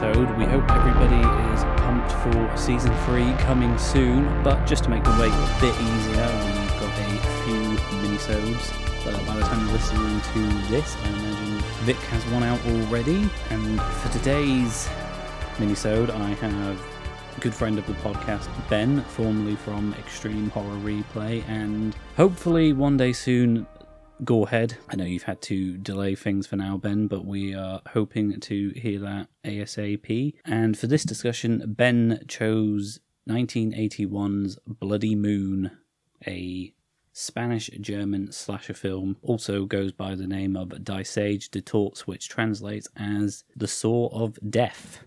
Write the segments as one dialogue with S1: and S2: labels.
S1: mini-sode. We hope everybody is pumped for season three coming soon, but just to make the wait a bit easier, we've got a few mini-sodes. Uh, by the time you're listening to this, I imagine Vic has one out already. And for today's mini-sode, I have a good friend of the podcast, Ben, formerly from Extreme Horror Replay, and hopefully one day soon Gorehead. I know you've had to delay things for now, Ben, but we are hoping to hear that ASAP. And for this discussion, Ben chose 1981's Bloody Moon, a Spanish German slasher film, also goes by the name of Die Sage de Torts, which translates as The Saw of Death.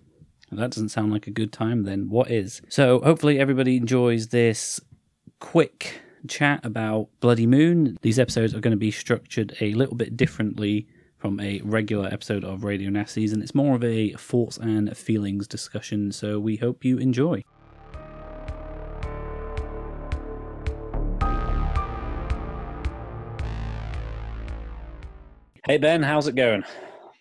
S1: If That doesn't sound like a good time, then what is? So, hopefully, everybody enjoys this quick chat about Bloody Moon. These episodes are going to be structured a little bit differently from a regular episode of Radio Nasties, and it's more of a thoughts and feelings discussion, so we hope you enjoy. Hey Ben, how's it going?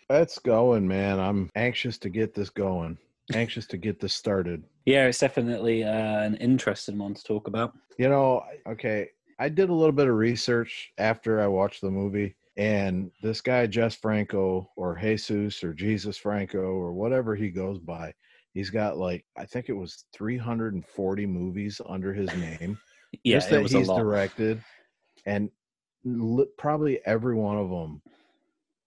S2: It's going, man. I'm anxious to get this going. Anxious to get this started.
S1: Yeah, it's definitely uh, an interesting one to talk about.
S2: You know, okay, I did a little bit of research after I watched the movie, and this guy, Jess Franco, or Jesus, or Jesus Franco, or whatever he goes by, he's got like, I think it was 340 movies under his name.
S1: Yeah,
S2: Just that
S1: was a
S2: he's
S1: lot.
S2: directed, and li- probably every one of them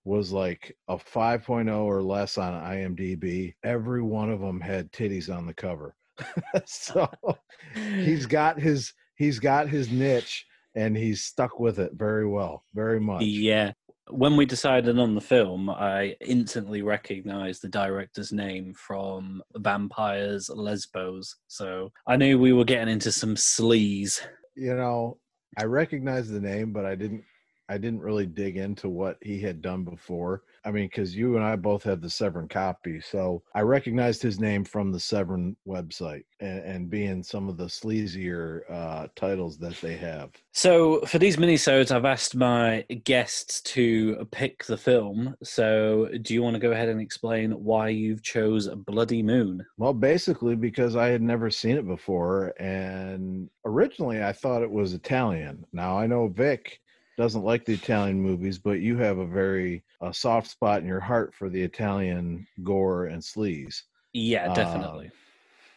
S2: was like a 5.0 or less on IMDb. Every one of them had titties on the cover. so he's got his he's got his niche and he's stuck with it very well, very much.
S1: Yeah. When we decided on the film, I instantly recognized the director's name from Vampyros Lesbos. So I knew we were getting into some sleaze.
S2: You know, I recognized the name, but I didn't I didn't really dig into what he had done before. I mean, because you and I both had the Severin copy, so I recognized his name from the Severin website and, and being some of the sleazier uh, titles that they have.
S1: So for these minisodes, I've asked my guests to pick the film. So do you want to go ahead and explain why you've chose Bloody Moon?
S2: Well, basically because I had never seen it before, and originally I thought it was Italian. Now I know Vic doesn't like the Italian movies, but you have a very a soft spot in your heart for the Italian gore and sleaze.
S1: Yeah,
S2: Uh,
S1: definitely.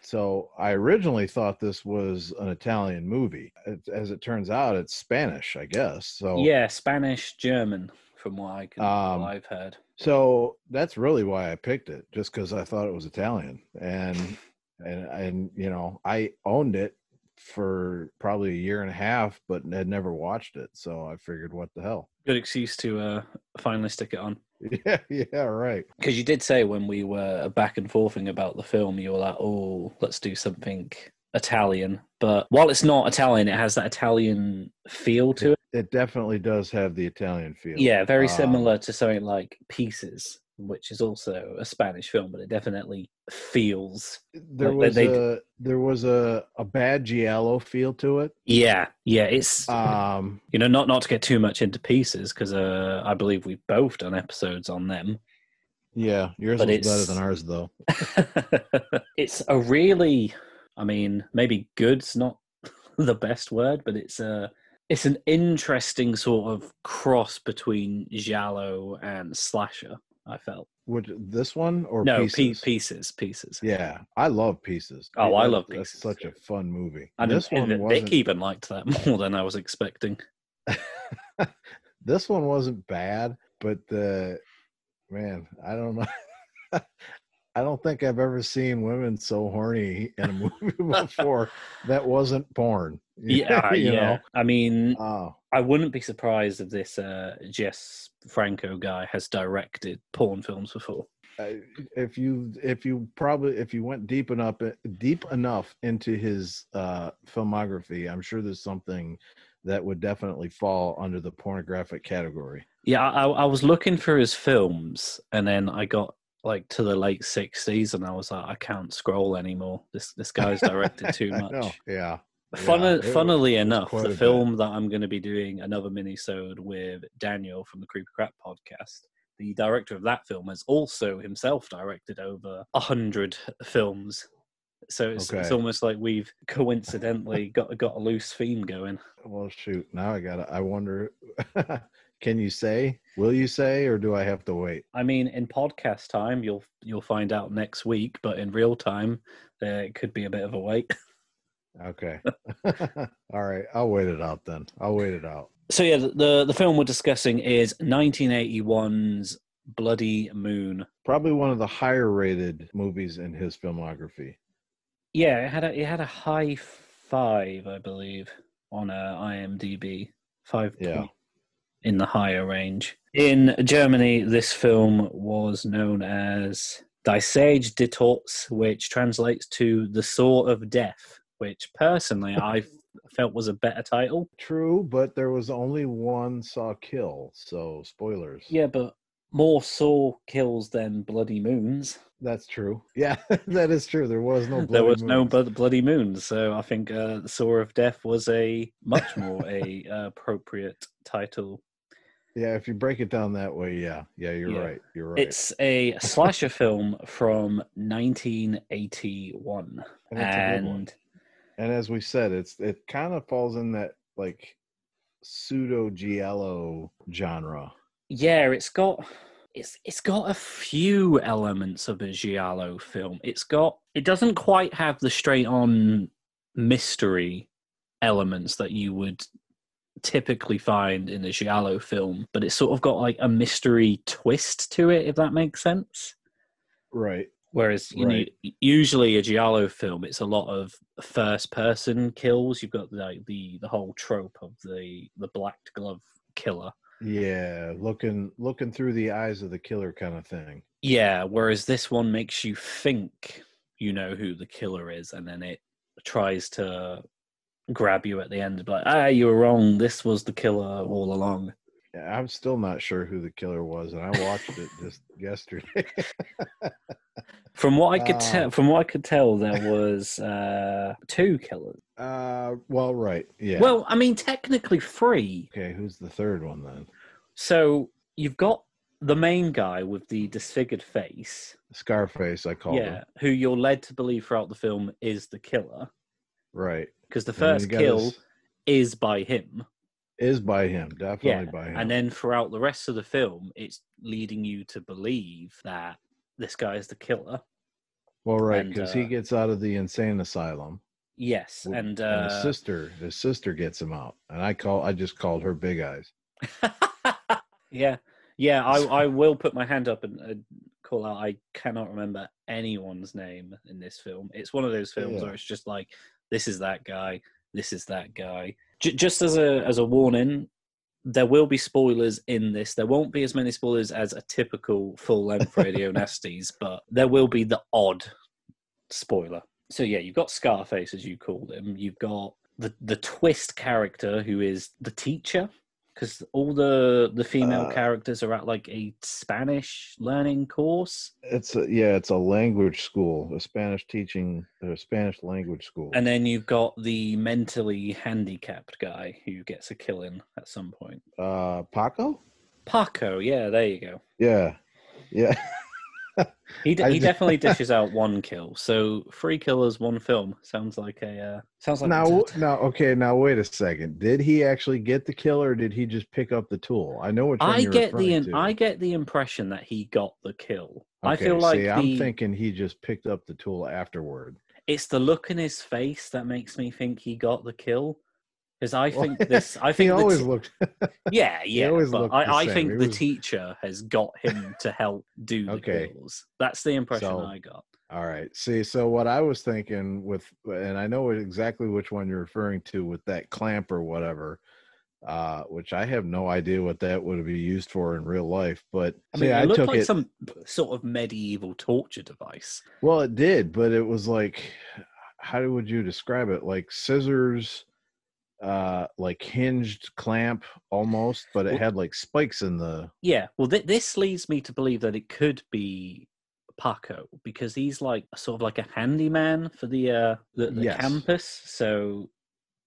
S2: So I originally thought this was an Italian movie. As it turns out, it's Spanish, I guess. So
S1: yeah, Spanish, German, from what I can,
S2: Um,
S1: what I've heard.
S2: So that's really why I picked it, just because I thought it was Italian, and and and you know I owned it for probably a year and a half, but had never watched it. So I figured, what the hell?
S1: Good excuse to uh, finally stick it on.
S2: Yeah, yeah, right.
S1: Because you did say when we were back and forthing about the film, you were like, "Oh, let's do something Italian." But while it's not Italian, it has that Italian feel to it.
S2: It definitely does have the Italian feel.
S1: Yeah, very
S2: Um,
S1: similar to something like Pieces, which is also a Spanish film, but it definitely feels.
S2: There
S1: Like,
S2: was
S1: they-
S2: a there was a a bad giallo feel to it.
S1: Yeah, yeah, it's
S2: Um,
S1: you know not not to get too much into Pieces because uh, I believe we've both done episodes on them.
S2: yeah, yours
S1: But
S2: was
S1: it's-
S2: better than ours though.
S1: it's a really i mean maybe good's not the best word but it's a it's an interesting sort of cross between giallo and slasher i felt
S2: Which this one or
S1: no
S2: pieces?
S1: Pe- pieces pieces
S2: Yeah, I love Pieces.
S1: Oh, I love
S2: That's
S1: Pieces,
S2: such a fun movie.
S1: and
S2: this one
S1: Vic
S2: wasn't.
S1: even liked that more than i was expecting
S2: this one wasn't bad, but the man, I don't know. I don't think I've ever seen women so horny in a movie before that wasn't porn.
S1: yeah
S2: You
S1: yeah
S2: know?
S1: i mean
S2: Oh,
S1: i wouldn't be surprised if this uh jess franco guy has directed porn films before
S2: I- if you if you probably if you went deep enough deep enough into his uh filmography, I'm sure there's something that would definitely fall under the pornographic category.
S1: Yeah, I, I was looking for his films, and then I got like to the late '60s, and I was like, I can't scroll anymore. This this guy's directed too much.
S2: Yeah.
S1: Fun,
S2: Yeah,
S1: funnily enough, the
S2: bit.
S1: film that I'm going to be doing another mini-sode with Daniel from the Creepy Crap podcast the director of that film, has also himself directed over a hundred films. So it's, it's almost like we've coincidentally got got a loose theme going.
S2: Well, shoot. Now I gotta. I wonder. can you say? Will you say, or do I have to wait?
S1: I mean, in podcast time, you'll you'll find out next week, but in real time, uh, it could be a bit of a wait.
S2: Okay. All right. I'll wait it out then. I'll wait it out.
S1: So yeah, the the, the film we're discussing is 1981's Bloody Moon.
S2: Probably one of the higher rated movies in his filmography.
S1: Yeah, it had a it had a high five, I believe, on uh, IMDb. Five
S2: Yeah.
S1: In the higher range. In Germany, this film was known as Die Sage des Tods, which translates to the Saw of Death, which personally I felt was a better title.
S2: True, but there was only one Saw kill, so spoilers.
S1: Yeah, but more Saw kills than Bloody Moons.
S2: That's true. Yeah, that is true. There was no.
S1: there
S2: Bloody
S1: was no
S2: Moons.
S1: blood, Bloody Moons, so I think uh, the Saw of Death was a much more a uh, appropriate title.
S2: Yeah, if you break it down that way, yeah, yeah, you're
S1: Yeah.
S2: right. You're right.
S1: It's a slasher film from 1981,
S2: And it's a good one.
S1: and
S2: and as we said, it's it kind of falls in that like pseudo giallo genre.
S1: yeah, it's got it's it's got a few elements of a giallo film. It's got it doesn't quite have the straight on mystery elements that you would typically find in a giallo film, but it's sort of got like a mystery twist to it, if that makes sense.
S2: Right.
S1: Whereas you
S2: Right.
S1: know, usually a giallo film, it's a lot of first person kills. You've got like the the whole trope of the the black glove killer.
S2: Yeah, looking looking through the eyes of the killer kind of thing.
S1: Yeah, whereas this one makes you think you know who the killer is, and then it tries to grab you at the end, like ah, you were wrong. This was the killer all along.
S2: Yeah, I'm still not sure who the killer was, and I watched it just yesterday.
S1: From what I could
S2: Ah.
S1: tell, from what I could tell, there was uh, two killers.
S2: uh, well, right, yeah.
S1: Well, I mean, technically three.
S2: okay, who's the third one then?
S1: So you've got the main guy with the disfigured face,
S2: Scarface, I call it.
S1: yeah,
S2: him.
S1: who you're led to believe throughout the film is the killer,
S2: Right.
S1: Because the first kill
S2: his-
S1: is by him.
S2: is by him, definitely
S1: Yeah,
S2: by him.
S1: and then throughout the rest of the film, it's leading you to believe that this guy is the killer.
S2: well, right,
S1: and,
S2: because he
S1: uh,
S2: gets out of the insane asylum,
S1: Yes, and
S2: his
S1: uh,
S2: sister, his sister gets him out, and I call, I just called her Big Eyes.
S1: yeah, yeah, I, I will put my hand up and uh, call out. I cannot remember anyone's name in this film. It's one of those films
S2: Yeah.
S1: where it's just like, this is that guy, this is that guy. J- just as a as a warning, there will be spoilers in this. There won't be as many spoilers as a typical full length Radio Nasties, but there will be the odd spoiler. So yeah, you've got Scarface as you called him. You've got the the twist character who is the teacher because all the the female
S2: Uh,
S1: characters are at like a Spanish learning course,
S2: It's a, yeah, it's a language school, a Spanish teaching, a Spanish language school.
S1: and then you've got the mentally handicapped guy who gets a killing at some point.
S2: uh, Paco.
S1: Paco, yeah, there you go.
S2: Yeah, yeah.
S1: He, d- he definitely dishes out one kill. So three killers, one film sounds like a uh, sounds like
S2: now, now, okay. Now, wait a second. Did he actually get the kill, or did he just pick up the tool? I know what
S1: I
S2: you're
S1: get the
S2: to.
S1: I get the impression that he got the kill. I feel like
S2: see,
S1: the,
S2: I'm thinking he just picked up the tool afterward.
S1: it's the look in his face that makes me think he got the kill. Because I think this, I think the
S2: always
S1: t-
S2: looked.
S1: yeah, yeah.
S2: always
S1: But
S2: looked
S1: I, I think
S2: He
S1: the teacher has got him to help do the
S2: Okay.
S1: kills. That's the impression
S2: So-
S1: I got.
S2: All right. See, so what I was thinking with, and I know exactly which one you're referring to with that clamp or whatever, uh, which I have no idea what that would be used for in real life. But
S1: I
S2: see,
S1: mean,
S2: I
S1: it looked
S2: took
S1: like
S2: it.
S1: some sort of medieval torture device.
S2: Well, it did, but it was like, how would you describe it? Like scissors, uh, like hinged clamp almost, but it
S1: Well-
S2: had like spikes in the.
S1: Yeah, well, th- this leads me to believe that it could be Paco because he's like sort of like a handyman for the uh the, the
S2: Yes.
S1: campus. So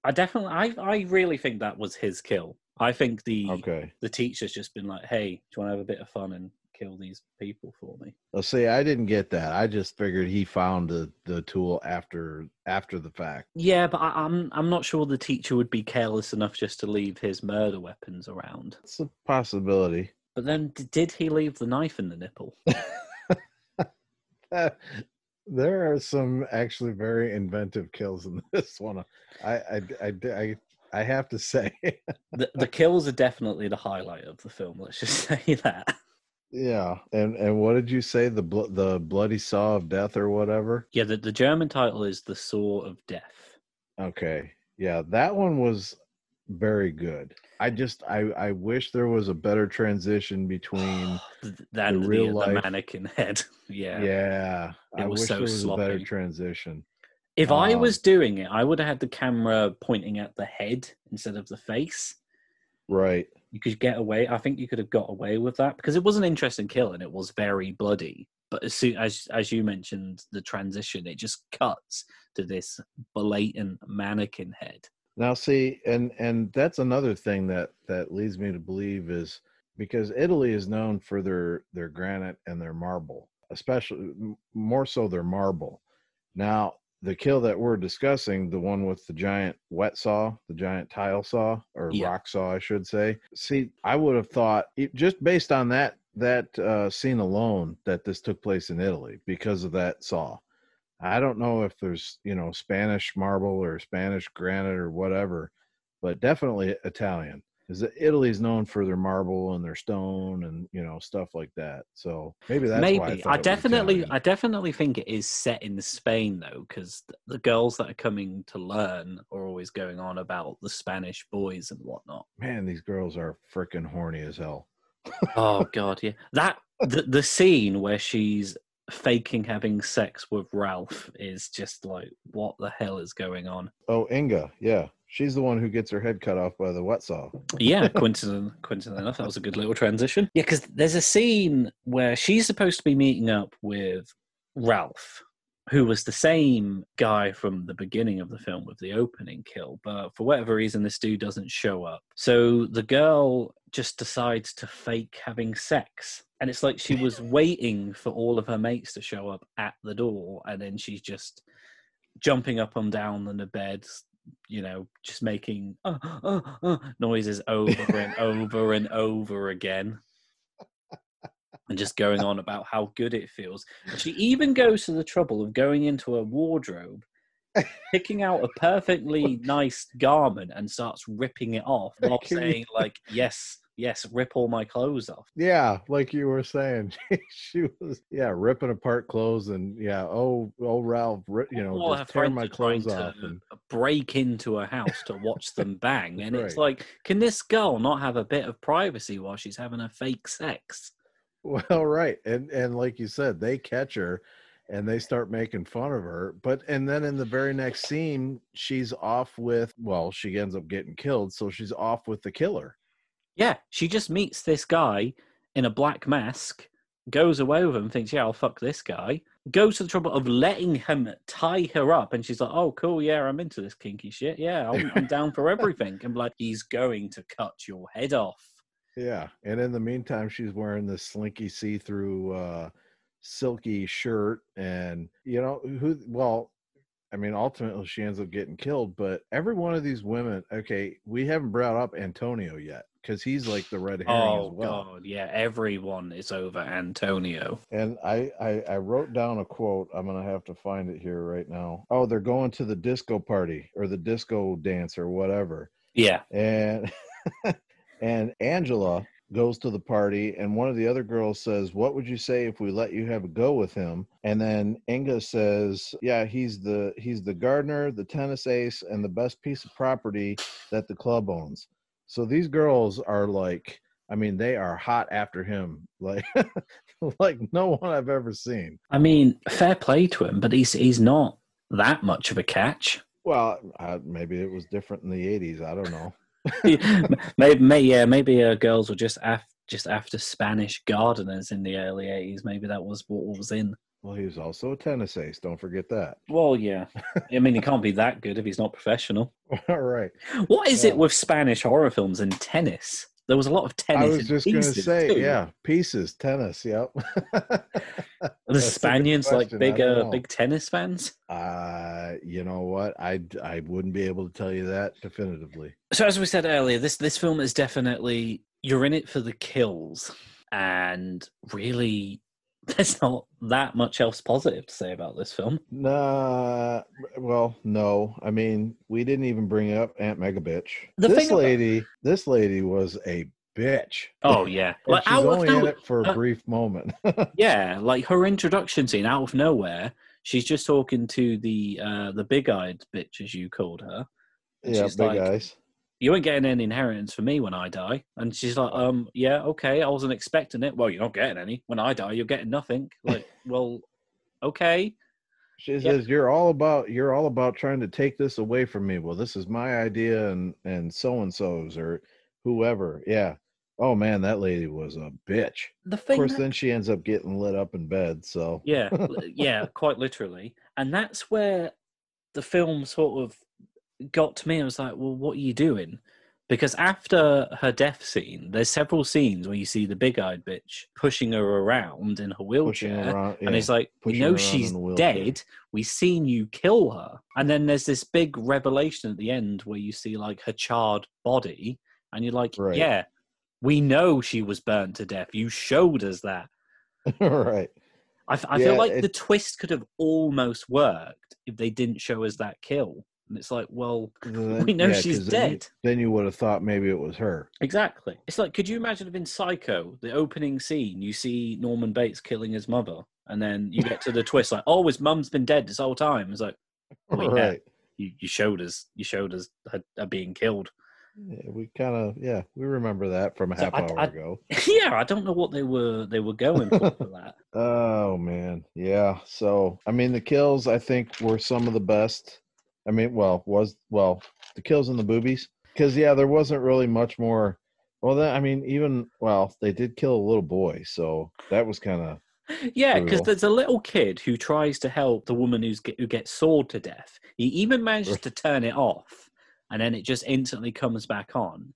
S1: I definitely, I I really think that was his kill. I think the
S2: Okay.
S1: the teacher's just been like, "Hey, do you want to have a bit of fun and kill these people for me.
S2: Well, see, I didn't get that. I just figured he found the, the tool after after the fact.
S1: Yeah, but I, I'm I'm not sure the teacher would be careless enough just to leave his murder weapons around.
S2: It's a possibility.
S1: But then, d- did he leave the knife in the nipple?
S2: there are some actually very inventive kills in this one. I I I I, I have to say.
S1: the, the kills are definitely the highlight of the film. Let's just say that.
S2: Yeah, and and what did you say the bl- the bloody saw of death or whatever?
S1: Yeah, the, the German title is The Saw of Death.
S2: Okay. Yeah, that one was very good. I just I I wish there was a better transition between
S1: that the,
S2: real
S1: the,
S2: life-
S1: mannequin head. Yeah.
S2: yeah.
S1: It
S2: I
S1: was
S2: wish
S1: so
S2: there was a better
S1: sloppy.
S2: transition.
S1: If I
S2: Um,
S1: was doing it, I would have had the camera pointing at the head instead of the face.
S2: Right.
S1: You could get away. I think you could have got away with that because it was an interesting kill and it was very bloody. But as soon as as you mentioned, the transition it just cuts to this blatant mannequin head.
S2: Now see, and and that's another thing that that leads me to believe is because Italy is known for their their granite and their marble, especially more so their marble. Now, the kill that we're discussing, the one with the giant wet saw, the giant tile saw or
S1: Yeah.
S2: rock saw, I should say. See, I would have thought it, just based on that that uh, scene alone that this took place in Italy because of that saw. I don't know if there's, you know, Spanish marble or Spanish granite or whatever, but definitely Italian. Is that is known for their marble and their stone and you know stuff like that. So maybe that's
S1: Maybe
S2: why I,
S1: I,
S2: thought it was
S1: definitely, I definitely think it is set in Spain though, because the girls that are coming to learn are always going on about the Spanish boys and whatnot.
S2: Man, these girls are freaking horny as hell.
S1: oh god, yeah. That the the scene where she's faking having sex with Ralph is just like what the hell is going on?
S2: Oh, Inga, yeah, she's the one who gets her head cut off by the wet saw.
S1: Yeah, coincident, coincident enough, that was a good little transition. Yeah, because there's a scene where she's supposed to be meeting up with Ralph, who was the same guy from the beginning of the film with the opening kill, but for whatever reason, this dude doesn't show up. So the girl just decides to fake having sex. And it's like she was waiting for all of her mates to show up at the door, and then she's just jumping up and down on the bed, you know, just making uh, uh, uh, noises over and over and over again. And just going on about how good it feels. And she even goes to the trouble of going into a wardrobe, picking out a perfectly nice garment and starts ripping it off while saying, like, yes, yes, rip all my clothes off.
S2: Yeah, like you were saying, she was yeah ripping apart clothes and yeah oh oh Ralph, you know
S1: all
S2: just tear my clothes off and
S1: break into a house to watch them bang. And it's like, can this girl not have a bit of privacy while she's having a fake sex?
S2: Well, right, and and like you said, they catch her, and they start making fun of her. But and then in the very next scene, she's off with well, she ends up getting killed, so she's off with the killer.
S1: Yeah, she just meets this guy in a black mask, goes away with him, thinks, yeah, I'll fuck this guy, goes to the trouble of letting him tie her up. And she's like, oh, cool, yeah, I'm into this kinky shit. Yeah, I'm, I'm down for everything. And like, he's going to cut your head off.
S2: Yeah, and in the meantime, she's wearing this slinky see-through, uh, silky shirt, and you know who? Well, I mean, ultimately she ends up getting killed. But every one of these women, okay, we haven't brought up Antonio yet because he's like the red herring
S1: Oh,
S2: as well.
S1: God. Yeah, everyone is over Antonio.
S2: And I, I I wrote down a quote. I'm gonna have to find it here right now. Oh, they're going to the disco party or the disco dance or whatever.
S1: Yeah.
S2: And and Angela goes to the party and one of the other girls says, "What would you say if we let you have a go with him?" And then Inga says, "Yeah, he's the he's the gardener, the tennis ace and the best piece of property that the club owns." So these girls are like I mean, they are hot after him, like like no one I've ever seen.
S1: I mean, fair play to him, but he's he's not that much of a catch.
S2: Well, uh, maybe it was different in the '80s. I don't know.
S1: maybe, may, yeah, maybe uh, girls were just af- just after Spanish gardeners in the early '80s. Maybe that was what was in.
S2: Well, he was also a tennis ace. Don't forget that.
S1: Well, yeah. I mean, he can't be that good if he's not professional.
S2: All right.
S1: What is
S2: Yeah.
S1: it with Spanish horror films and tennis? There was a lot of tennis.
S2: I was just going to say,
S1: too.
S2: yeah, pieces, tennis. Yep.
S1: Are the
S2: That's a good
S1: Spaniards like big, uh, big tennis fans?
S2: Uh, you know what? I I wouldn't be able to tell you that definitively.
S1: So as we said earlier, this this film is definitely you're in it for the kills, and really, there's not that much else positive to say about this film.
S2: Nah, well, no. I mean, we didn't even bring up Aunt Mega Bitch.
S1: The
S2: this
S1: thing about-
S2: lady, this lady was a bitch.
S1: Oh yeah, like
S2: she's only in it for a
S1: uh,
S2: brief moment.
S1: yeah, like her introduction scene out of nowhere. She's just talking to the uh the big eyed bitch as you called her.
S2: Yeah, big
S1: like,
S2: eyes.
S1: You ain't getting any inheritance for me when I die. And she's like, um, yeah, okay, I wasn't expecting it. Well, you're not getting any. When I die, you're getting nothing. Like, well, okay.
S2: She
S1: yeah.
S2: says, "You're all about you're all about trying to take this away from me." Well, this is my idea, and and so and so's or whoever. Yeah. Oh man, that lady was a bitch.
S1: The
S2: Of course,
S1: that-
S2: then she ends up getting lit up in bed. So
S1: Yeah, yeah, quite literally. And that's where the film sort of got to me. I was like, well, what are you doing? Because after her death scene, there's several scenes where you see the big eyed bitch pushing her around in her wheelchair.
S2: around,
S1: And it's like, we
S2: pushing her
S1: know she's
S2: in the wheelchair.
S1: dead. We've seen you kill her. And then there's this big revelation at the end where you see like her charred body. And you're like,
S2: Right.
S1: yeah, we know she was burnt to death. You showed us that.
S2: right.
S1: I
S2: Yeah,
S1: feel like
S2: it-
S1: the twist could have almost worked if they didn't show us that kill. And it's like, well,
S2: Then-
S1: we know
S2: yeah,
S1: she's
S2: 'cause then you-
S1: dead.
S2: Then you would have thought maybe it was her.
S1: Exactly. It's like, could you imagine if in Psycho, the opening scene, you see Norman Bates killing his mother, and then you get to the twist, like, oh, his mum's been dead this whole time. It's like, yeah.
S2: right.
S1: you, you showed us, you showed us her, her being killed.
S2: Yeah, we kind of yeah we remember that from a
S1: So
S2: half
S1: I-
S2: hour
S1: I-
S2: ago.
S1: yeah, I don't know what they were they were going for for that.
S2: Oh man, yeah. So I mean, the kills I think were some of the best. I mean, well, was well the kills and the boobies because yeah, there wasn't really much more. Well, then I mean, even well, they did kill a little boy, so that was kind of
S1: Yeah, because there's a little kid who tries to help the woman who's get, who gets sawed to death. He even manages to turn it off, and then it just instantly comes back on.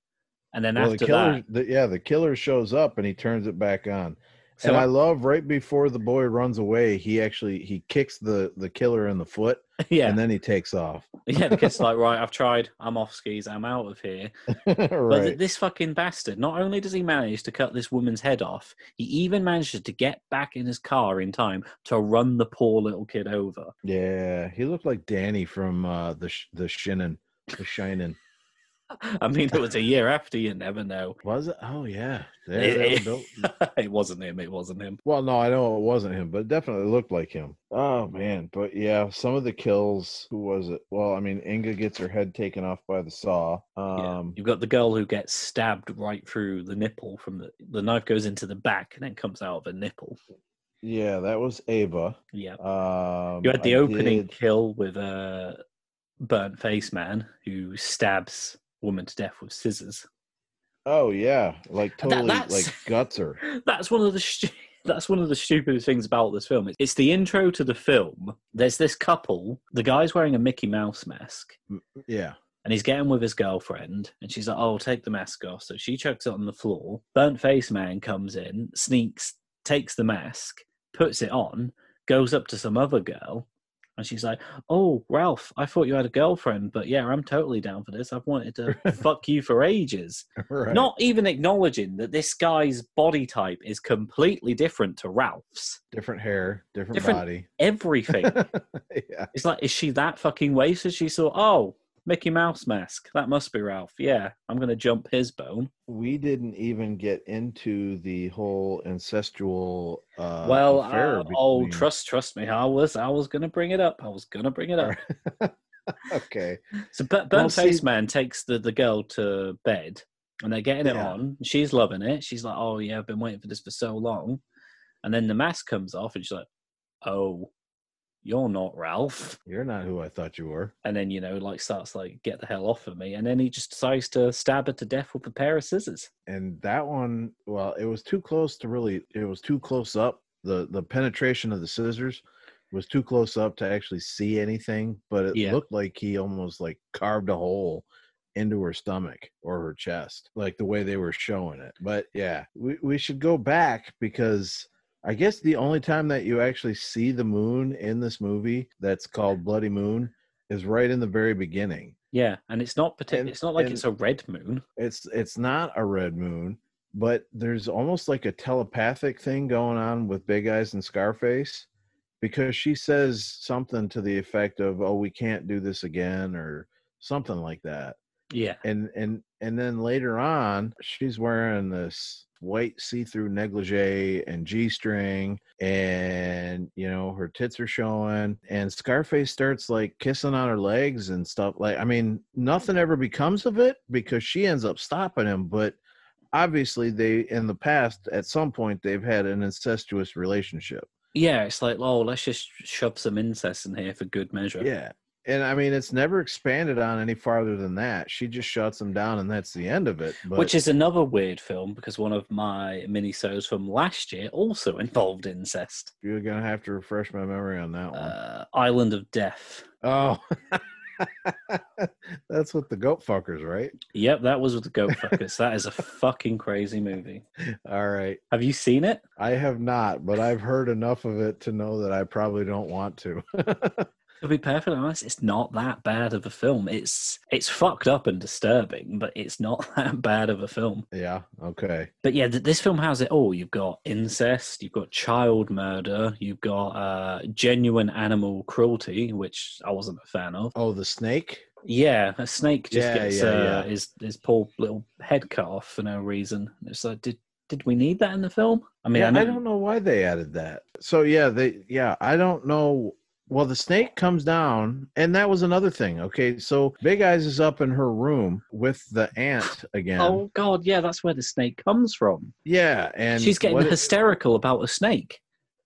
S1: And then
S2: well. The
S1: after
S2: killer,
S1: that,
S2: the, yeah, the killer shows up and he turns it back on.
S1: So
S2: and I love right before the boy runs away, he actually he kicks the the killer in the foot,
S1: yeah,
S2: and then he takes off.
S1: yeah, the kid's like, right, I've tried, I'm off skis, I'm out of here. But this fucking bastard, not only does he manage to cut this woman's head off, he even manages to get back in his car in time to run the poor little kid over.
S2: Yeah, he looked like Danny from uh, the sh- the Shinin, the Shining.
S1: I mean, it was a year after, you never know.
S2: Was it? Oh yeah,
S1: It- it- wasn't him, it wasn't him.
S2: Well, no, I know it wasn't him, but it definitely looked like him. Oh man, but yeah, some of the kills. Who was it? Well, I mean, Inga gets her head taken off by the saw.
S1: Yeah.
S2: Um,
S1: You've got the girl who gets stabbed right through the nipple from the the knife goes into the back and then comes out of a nipple.
S2: yeah, that was Ava.
S1: Yeah.
S2: Um,
S1: You had the
S2: I
S1: opening
S2: did-
S1: kill with a burnt face man who stabs woman to death with scissors.
S2: Oh yeah, like totally
S1: that's-
S2: like guts her.
S1: That's one of the stu- that's one of the stupidest things about this film. It's the intro to the film. There's this couple. The guy's wearing a Mickey Mouse mask.
S2: Yeah,
S1: and he's getting with his girlfriend, and she's like, "Oh, take the mask off." So she chucks it on the floor. Burnt face man comes in, sneaks, takes the mask, puts it on, goes up to some other girl, and she's like, "Oh, Ralph, I thought you had a girlfriend, but yeah, I'm totally down for this. I've wanted to fuck you for ages."
S2: right.
S1: Not even acknowledging that this guy's body type is completely different to Ralph's.
S2: different hair, different,
S1: Different-
S2: body.
S1: Everything.
S2: yeah,
S1: It's like, is she that fucking wasted? She saw, oh, Mickey Mouse mask. That must be Ralph. Yeah, I'm gonna jump his bone.
S2: we didn't even get into the whole ancestral uh
S1: well, uh, oh, trust, trust me. I was, I was gonna bring it up. I was gonna bring it up.
S2: okay
S1: So, but
S2: Well,
S1: Burnt Face
S2: see-
S1: Man takes the the girl to bed, and they're getting it
S2: Yeah.
S1: on. She's loving it. She's like, oh yeah, I've been waiting for this for so long. And then the mask comes off, and she's like, oh, you're not Ralph.
S2: you're not who i thought you were
S1: And then you know, like starts like, get the hell off of me. And then he just decides to stab her to death with a pair of scissors.
S2: and that one well it was too close to really it was too close up the the penetration of the scissors was too close up to actually see anything but it
S1: Yeah.
S2: looked like he almost like carved a hole into her stomach or her chest, like the way they were showing it. But yeah, we, we should go back because I guess the only time that you actually see the moon in this movie that's called Bloody Moon is right in the very beginning.
S1: Yeah, and it's not particular. It's not like it's a red moon.
S2: It's it's not a red moon, but there's almost like a telepathic thing going on with Big Eyes and Scarface because she says something to the effect of "Oh, we can't do this again" or something like that.
S1: Yeah,
S2: And and and then later on, she's wearing this white see-through negligee and g-string and you know her tits are showing and scarface starts like kissing on her legs and stuff like i mean nothing ever becomes of it because she ends up stopping him but obviously they in the past at some point they've had an incestuous relationship
S1: yeah. It's like, oh, let's just shove some incest in here for good measure.
S2: yeah and i mean it's never expanded on any farther than that she just shuts him down and that's the end of it but
S1: Which is another weird film because one of my mini-sodes from last year also involved incest.
S2: you're gonna have to refresh my memory on that one.
S1: Uh, Island of Death.
S2: Oh, that's what the goat fuckers, right?
S1: Yep, that was with the goat fuckers. that is a fucking crazy movie.
S2: All right.
S1: Have you seen it?
S2: I have not, but I've heard enough of it to know that I probably don't want to.
S1: To be perfectly honest, it's not that bad of a film. It's it's fucked up and disturbing, but it's not that bad of a film.
S2: yeah. Okay.
S1: But yeah, th- this film has it all. You've got incest, you've got child murder, you've got uh, genuine animal cruelty, which I wasn't a fan of.
S2: Oh, the snake.
S1: Yeah, a snake just
S2: Yeah,
S1: gets
S2: yeah,
S1: uh,
S2: yeah.
S1: his his poor little head cut off for no reason. It's like, did did we need that in the film? I mean,
S2: yeah,
S1: I,
S2: I, don't know why they added that. So yeah, they yeah, I don't know. Well, the snake comes down, and that was another thing. Okay, so Big Eyes is up in her room with the ant again.
S1: Oh god, yeah, that's where the snake comes from.
S2: yeah, and
S1: She's getting
S2: what it-
S1: hysterical about a snake.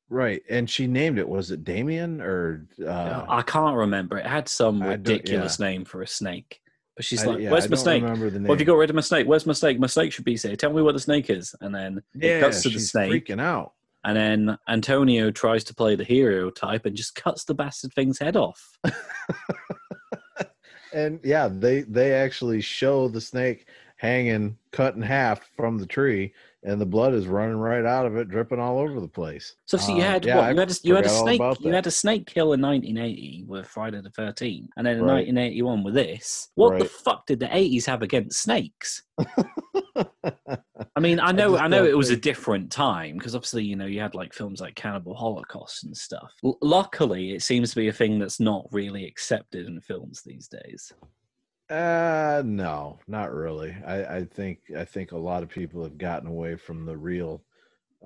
S2: right, and she named it. Was it Damien or? Uh,
S1: I can't remember. It had some ridiculous name for a snake. But she's
S2: I-
S1: like,
S2: yeah,
S1: "Where's my snake? Have you got rid of my snake? Where's my snake? My snake should be here. Tell me where the snake is." And then
S2: Yeah,
S1: it cuts to the snake,
S2: freaking out.
S1: And then Antonio tries to play the hero type and just cuts the bastard thing's head off.
S2: And yeah, they they actually show the snake hanging cut in half from the tree, and the blood is running right out of it, dripping all over the place.
S1: So, so you
S2: Um,
S1: had
S2: yeah,
S1: what? You had a, you had a snake. You had a snake kill in 1980 with Friday the 13th, and then in
S2: Right.
S1: 1981 with this. What the fuck did the 80s have against snakes? I mean, I know, I, know it was a different time because obviously, you know, you had like films like Cannibal Holocaust and stuff. L- luckily, it seems to be a thing that's not really accepted in films these days.
S2: Uh no, not really. I, I think I think a lot of people have gotten away from the real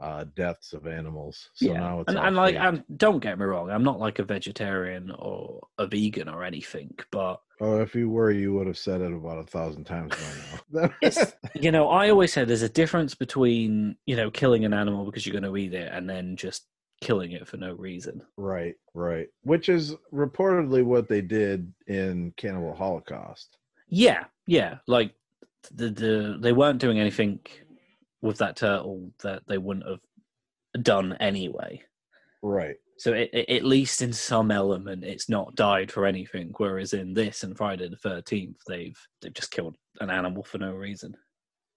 S2: uh deaths of animals. So now it's
S1: and, and like, and don't get me wrong, I'm not like a vegetarian or a vegan or anything, but
S2: oh, if you were, you would have said it about a thousand times by now.
S1: you know i always say there's a difference between you know killing an animal because you're going to eat it and then just killing it for no reason
S2: right, right. Which is reportedly what they did in Cannibal Holocaust.
S1: yeah yeah like the, the they weren't doing anything with that turtle that they wouldn't have done anyway
S2: Right.
S1: so it, it, at least in some element it's not died for anything whereas in this and friday the 13th they've they've just killed an animal for no reason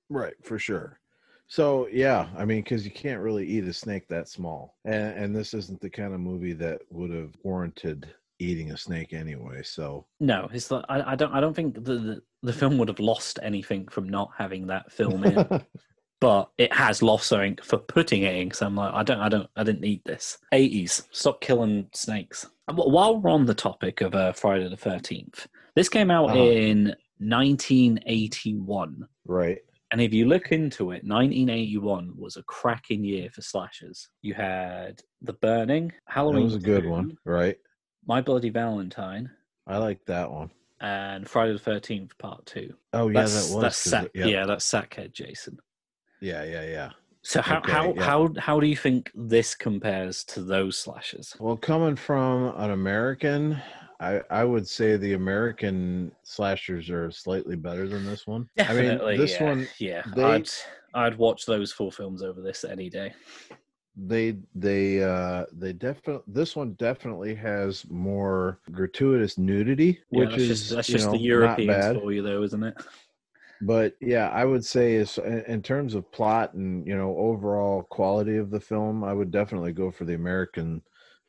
S2: Right, for sure. So yeah, I mean, because you can't really eat a snake that small, and and this isn't the kind of movie that would have warranted eating a snake anyway. So
S1: No, it's like I, I don't. I don't think the, the the film would have lost anything from not having that film in, but it has lost something for putting it in. Because I'm like, I don't, I don't, I didn't need this. 80s, stop killing snakes. And While we're on the topic of uh, Friday the 13th, this came out
S2: Uh-huh.
S1: in 1981.
S2: right,
S1: And if you look into it, 1981 was a cracking year for slashers. You had The Burning,
S2: that
S1: Halloween,
S2: was a good
S1: 2,
S2: one. Right,
S1: My Bloody Valentine,
S2: I like that one.
S1: and Friday the Thirteenth Part Two.
S2: Oh yeah,
S1: That's,
S2: that was.
S1: that's sack,
S2: yep.
S1: yeah, that's Sackhead Jason.
S2: Yeah, yeah, yeah.
S1: So how
S2: Okay,
S1: how
S2: yeah.
S1: how how do you think this compares to those slashes?
S2: Well, coming from an American, I I would say the American slashers are slightly better than this one.
S1: Definitely,
S2: I mean, this
S1: yeah,
S2: one
S1: yeah.
S2: they-
S1: I'd I'd watch those four films over this any day.
S2: they they uh they definitely this one definitely has more gratuitous nudity
S1: Yeah,
S2: which
S1: that's
S2: is
S1: just, that's just
S2: know,
S1: the Europeans for you, though, isn't it?
S2: But yeah i would say is in in terms of plot and you know overall quality of the film i would definitely go for the american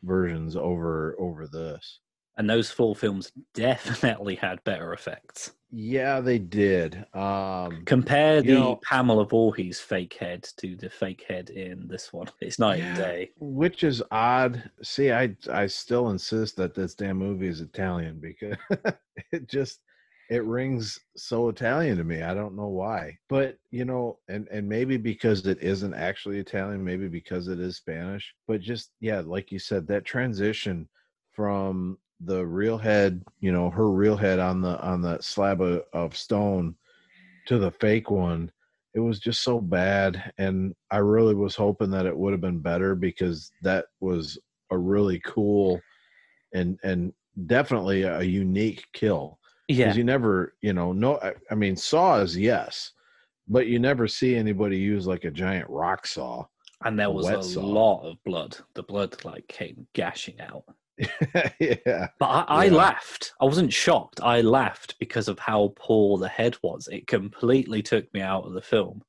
S2: versions over over this
S1: And those full films definitely had better effects.
S2: yeah they did um
S1: Compare the
S2: know-
S1: Pamela Voorhees fake head to the fake head in this one. It's night and day.
S2: which is odd see i i still insist that this damn movie is italian because it just it rings so italian to me i don't know why but you know and and maybe because it isn't actually italian maybe because it is spanish but just yeah like you said that transition from the real head you know her real head on the on the slab of, of stone to the fake one it was just so bad and i really was hoping that it would have been better because that was a really cool and and definitely a unique kill
S1: Yeah.
S2: because you never you know no I, I mean saws yes but you never see anybody use like a giant rock saw
S1: And there was
S2: wet
S1: a lot of blood. The blood like came gashing out.
S2: yeah
S1: But I, I
S2: Yeah.
S1: laughed. I wasn't shocked. I laughed because of how poor the head was. It completely took me out of the film.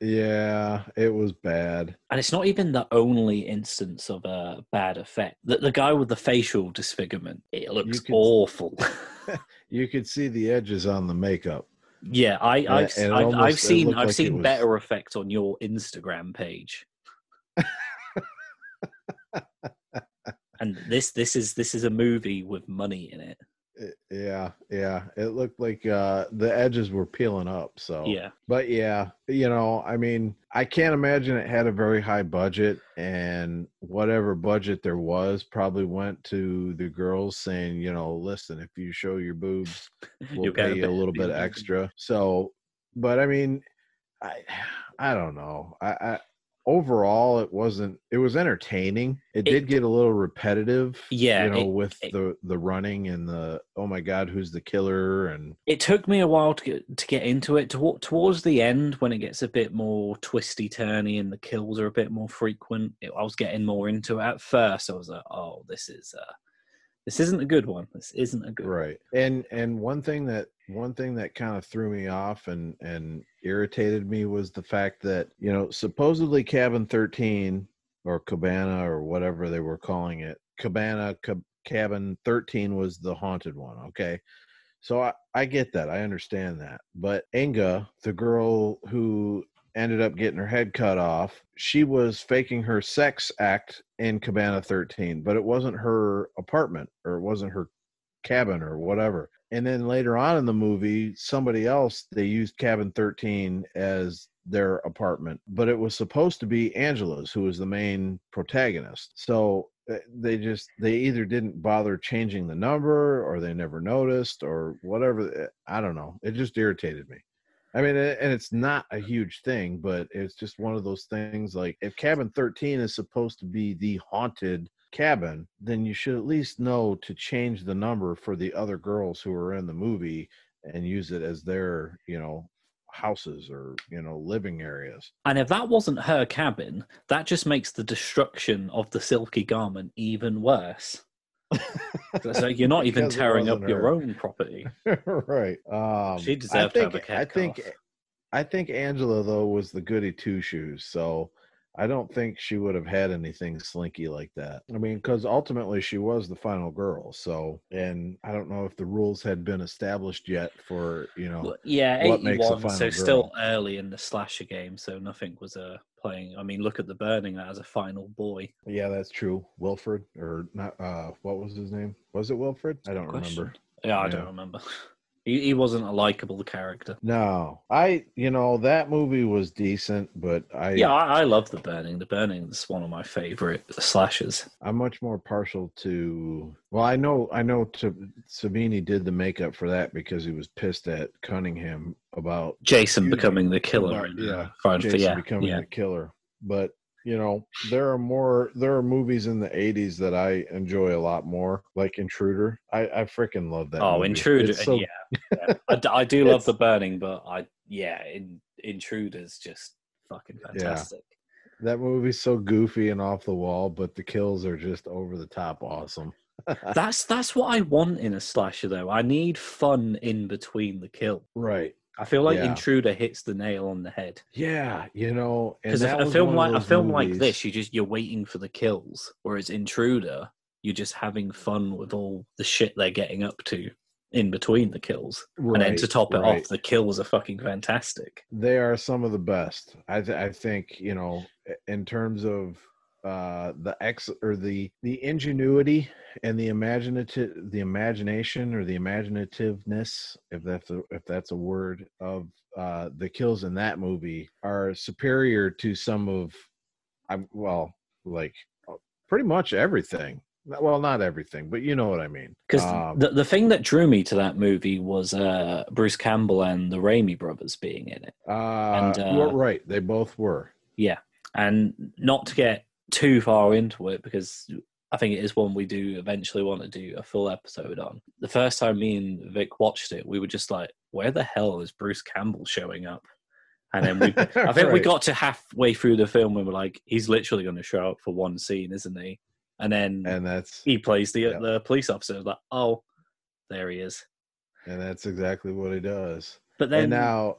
S2: yeah it was bad
S1: And it's not even the only instance of a bad effect. The, the guy with the facial disfigurement, it looks
S2: could-
S1: awful.
S2: you could see the edges on the makeup
S1: yeah, I, I've,
S2: and
S1: I've,
S2: almost-
S1: I've seen I've
S2: like
S1: seen
S2: was-
S1: better effects on your Instagram page. and this this is this is a movie with money in it.
S2: It- yeah yeah. It looked like uh the edges were peeling up so.
S1: Yeah.
S2: but yeah you know i mean i can't imagine it had a very high budget and whatever budget there was probably went to the girls saying you know listen if you show your boobs we'll
S1: You'll
S2: pay you a little bit
S1: bit-
S2: extra. So but i mean i i don't know. I i overall it wasn't it was entertaining it,
S1: It-
S2: did get a little repetitive
S1: Yeah,
S2: you know
S1: it-
S2: with
S1: it-
S2: the the running and the oh my god who's the killer and
S1: It took me a while to get to get into it. To, towards the end, when it gets a bit more twisty turny and the kills are a bit more frequent, it, I was getting more into it. At first, I was like, "Oh, this is uh, this isn't a good one. This isn't a good one."
S2: right and and one thing that one thing that kind of threw me off and and irritated me was the fact that you know supposedly cabin 13 or cabana or whatever they were calling it cabana Cab- cabin 13 was the haunted one okay so I, I get that i understand that but inga the girl who ended up getting her head cut off she was faking her sex act in cabana 13 but it wasn't her apartment or it wasn't her cabin or whatever. And then later on in the movie, somebody else they used cabin 13 as their apartment, but it was supposed to be Angela's, who was the main protagonist. So uh, they just they either didn't bother changing the number or they never noticed or whatever. I don't know. It just irritated me. I mean, and it's not a huge thing, but it's just one of those things like if cabin 13 is supposed to be the haunted cabin, then you should at least know to change the number for the other girls who are in the movie and use it as their, you know, houses or, you know, living areas.
S1: And if that wasn't her cabin, that just makes the destruction of the silky garment even worse. so you're not even tearing up
S2: wasn't
S1: your own property.
S2: right. Um,
S1: She
S2: I
S1: deserved to have
S2: think,
S1: a
S2: I
S1: cat
S2: think,
S1: calf.
S2: I think Angela though was the goody two shoes. So I don't think she would have had anything slinky like that. I mean, because ultimately she was the final girl. So, and I don't know if the rules had been established yet for you know.
S1: Well, yeah,
S2: what makes a
S1: 81,
S2: final
S1: so still early in the slasher game, so nothing was uh, playing. I mean, look at the burning as a final boy.
S2: Yeah, that's true. Wilfred or not? Uh, what was his name? Was it Wilfred? I don't
S1: Question.
S2: remember.
S1: Yeah, I
S2: Yeah.
S1: don't remember. He, he wasn't a likable character.
S2: No, I. You know that movie was decent, but I.
S1: Yeah, I, I love the burning. The burning is one of my favorite slashers.
S2: I'm much more partial to. Well, I know, I know. Tom Savini did the makeup for that because he was pissed at Cunningham about
S1: Jason becoming the killer.
S2: yeah, Jason
S1: yeah,
S2: becoming the killer. But you know, there are more. There are movies in the '80s that I enjoy a lot more, like Intruder. I I freaking love that.
S1: Oh,
S2: movie.
S1: Intruder.
S2: So-
S1: yeah, yeah. I, I do love the burning, but I yeah, in, Intruder's just fucking fantastic.
S2: that movie's so goofy and off the wall, but the kills are just over the top awesome.
S1: that's that's what I want in a slasher though. I need fun in between the kill.
S2: Right.
S1: I feel like
S2: Yeah.
S1: Intruder hits the nail on the head.
S2: Yeah, you know,
S1: Because a film like a film like this, you just you're waiting for the kills, whereas Intruder, you're just having fun with all the shit they're getting up to in between the kills. and then to top it
S2: right.
S1: off, the kills are fucking fantastic.
S2: they are some of the best. I th- I think you know in terms of uh the ex or the the ingenuity and the imaginative the imagination or the imaginativeness if that's a, if that's a word of uh the kills in that movie are superior to some of i'm well like uh, pretty much everything. Well not everything but you know what i mean.
S1: Because
S2: Um,
S1: the the thing that drew me to that movie was uh, Bruce Campbell and the Raimi brothers being in it.
S2: uh,
S1: uh,
S2: you're right they both were.
S1: Yeah And not to get too far into it, because I think it is one we do eventually want to do a full episode on. The first time me and Vic watched it, we were just like, "Where the hell is Bruce Campbell showing up?" And then we, I think we got to halfway through the film and we're like, "He's literally going to show up for one scene, isn't he?" And then
S2: and that's
S1: he plays the
S2: Yeah.
S1: the police officer. Like, "Oh, there he is."
S2: and that's exactly what he does
S1: But then
S2: and now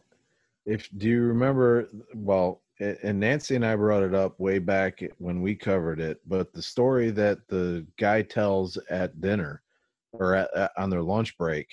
S2: if do you remember well and nancy and i brought it up way back when we covered it but the story that the guy tells at dinner or at, at- on their lunch break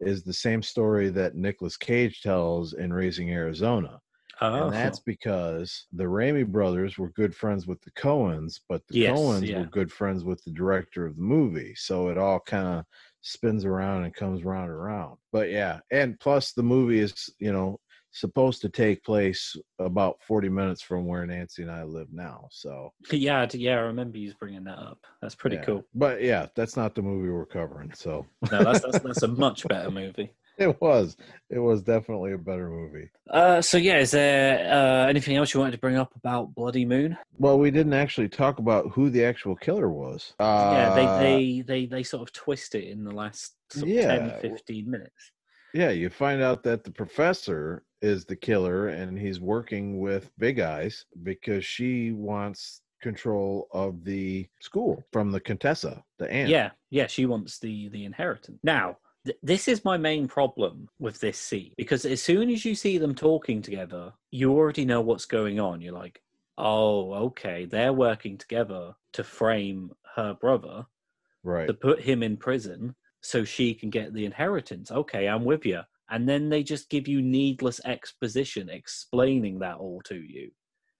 S2: is the same story that Nicolas Cage tells in Raising Arizona.
S1: oh,
S2: And that's because the Raimi brothers were good friends with the Coens, but the
S1: Yes,
S2: Coens
S1: yeah.
S2: were good friends with the director of the movie. So it all kind of spins around and comes round and around. But yeah, and plus the movie is, you know, supposed to take place about 40 minutes from where Nancy and I live now. So
S1: yeah, yeah. I remember you bringing that up. That's pretty
S2: yeah.
S1: cool.
S2: But yeah, that's not the movie we're covering. So
S1: No, that's that's, that's a much better movie.
S2: it was, it was definitely a better movie.
S1: Uh, so yeah, is there uh, anything else you wanted to bring up about Bloody Moon?
S2: Well, we didn't actually talk about who the actual killer was. Uh,
S1: yeah, they, they they they sort of twist it in the last sort of
S2: Yeah.
S1: 10, 15 minutes.
S2: Yeah, you find out that the professor is the killer and he's working with Big Eyes because she wants control of the school from the Contessa, the aunt.
S1: Yeah, yeah, she wants the the inheritance. Now, th- this is my main problem with this scene because as soon as you see them talking together, you already know what's going on. You're like, oh, okay, they're working together to frame her brother
S2: Right.
S1: to put him in prison so she can get the inheritance. Okay, I'm with you. And then they just give you needless exposition explaining that all to you.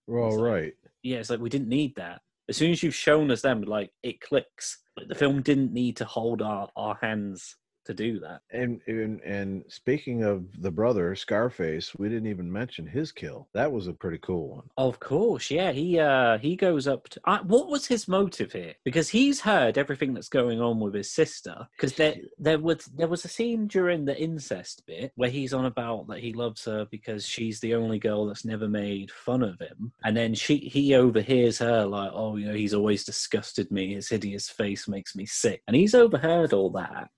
S2: well,
S1: so-
S2: right.
S1: Yeah, it's like we didn't need that. As soon as you've shown us them, like it clicks. Like the film didn't need to hold our, our hands to do that.
S2: And, and and speaking of the brother Scarface, we didn't even mention his kill. That was a pretty cool one.
S1: Of course, yeah. He uh he goes up to. Uh, what was his motive here? Because he's heard everything that's going on with his sister. Because there there was there was a scene during the incest bit where he's on about that he loves her because she's the only girl that's never made fun of him, and then she he overhears her like, oh, you know, he's always disgusted me. His hideous face makes me sick, and he's overheard all that.